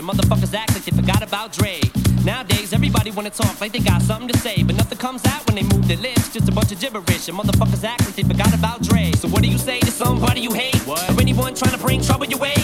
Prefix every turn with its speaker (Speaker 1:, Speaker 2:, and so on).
Speaker 1: attention. Motherfuckers act like they forgot about Dre. Nowadays, everybody wanna talk like they got something to say, but nothing comes out when they move their lips. Just a bunch of gibberish, and motherfuckers act like they forgot about Dre. So what do you say to somebody you hate?
Speaker 2: What?
Speaker 1: Or anyone trying to bring trouble your way?